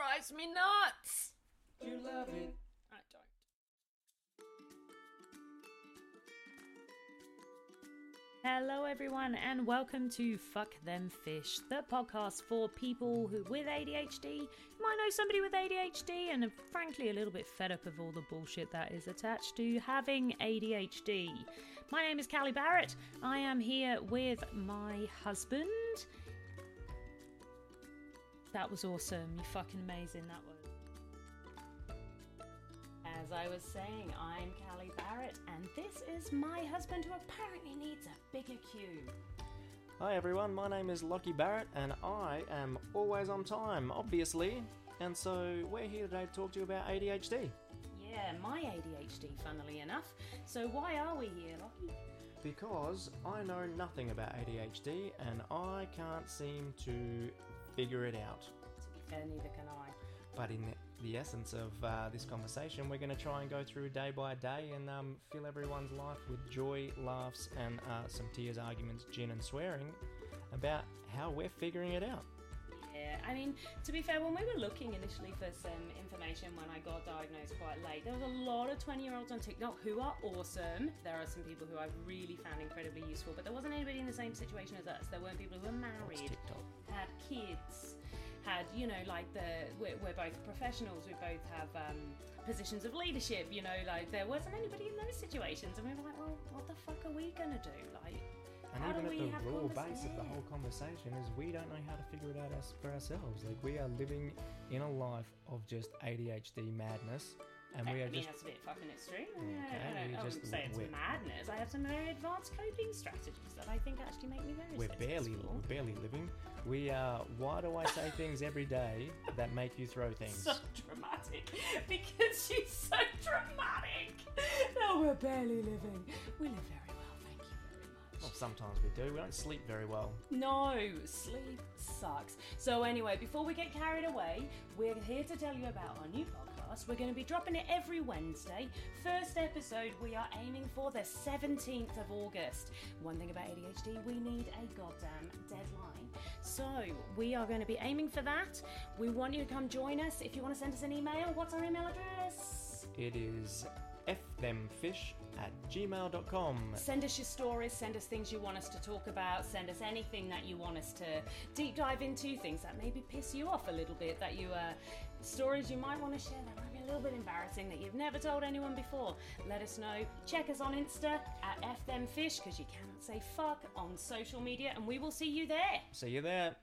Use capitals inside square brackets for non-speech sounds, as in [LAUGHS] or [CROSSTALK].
drives me nuts. You love it. I don't. Hello, everyone, and welcome to Fuck Them Fish, the podcast for people who with ADHD you might know somebody with ADHD and are frankly a little bit fed up of all the bullshit that is attached to having ADHD. My name is Callie Barrett. I am here with my husband. That was awesome. You're fucking amazing. That was. As I was saying, I'm Callie Barrett, and this is my husband who apparently needs a bigger cube. Hi everyone, my name is Lauchy Barrett and I am always on time, obviously. And so we're here today to talk to you about ADHD. Yeah, my ADHD, funnily enough. So why are we here, Lauchy? Because I know nothing about ADHD and I can't seem to figure it out. Fair, neither can I. But in the essence of uh, this conversation, we're going to try and go through day by day and um, fill everyone's life with joy, laughs, and uh, some tears, arguments, gin, and swearing about how we're figuring it out. I mean, to be fair, when we were looking initially for some information when I got diagnosed quite late, there was a lot of 20 year olds on TikTok who are awesome. There are some people who I've really found incredibly useful, but there wasn't anybody in the same situation as us. There weren't people who were married, had kids, had, you know, like the, we're, we're both professionals, we both have um, positions of leadership, you know, like there wasn't anybody in those situations. And we were like, well, what the fuck are we gonna do? Like, And how do even we at the raw base of the whole conversation is we don't know how to figure it out for ourselves. Like we are living in a life of just ADHD madness, and we I are mean, just that's a bit fucking extreme. I, Okay, I, don't, we I just- wouldn't say it's we're- madness. I have some very advanced coping strategies that I think actually make me very we're barely we're barely living. We are. Why do I say things every day that make you throw things? So dramatic [LAUGHS] because she's so dramatic. No, we're barely living. We live very sometimes we do. We don't sleep very well. No, sleep sucks. So, anyway, before we get carried away, we're here to tell you about our new podcast. We're going to be dropping it every Wednesday. First episode, we are aiming for the 17th of August. One thing about ADHD, we need a goddamn deadline. So, we are going to be aiming for that. We want you to come join us. If you want to send us an email, what's our email address? It is fthemfish at gmail.com. Send us your stories, send us things you want us to talk about, send us anything that you want us to deep dive into, things that maybe piss you off a little bit, that you, uh, stories you might want to share that might be a little bit embarrassing that you've never told anyone before. Let us know. Check us on Insta at fthemfish because you cannot say fuck on social media, and we will see you there. See you there.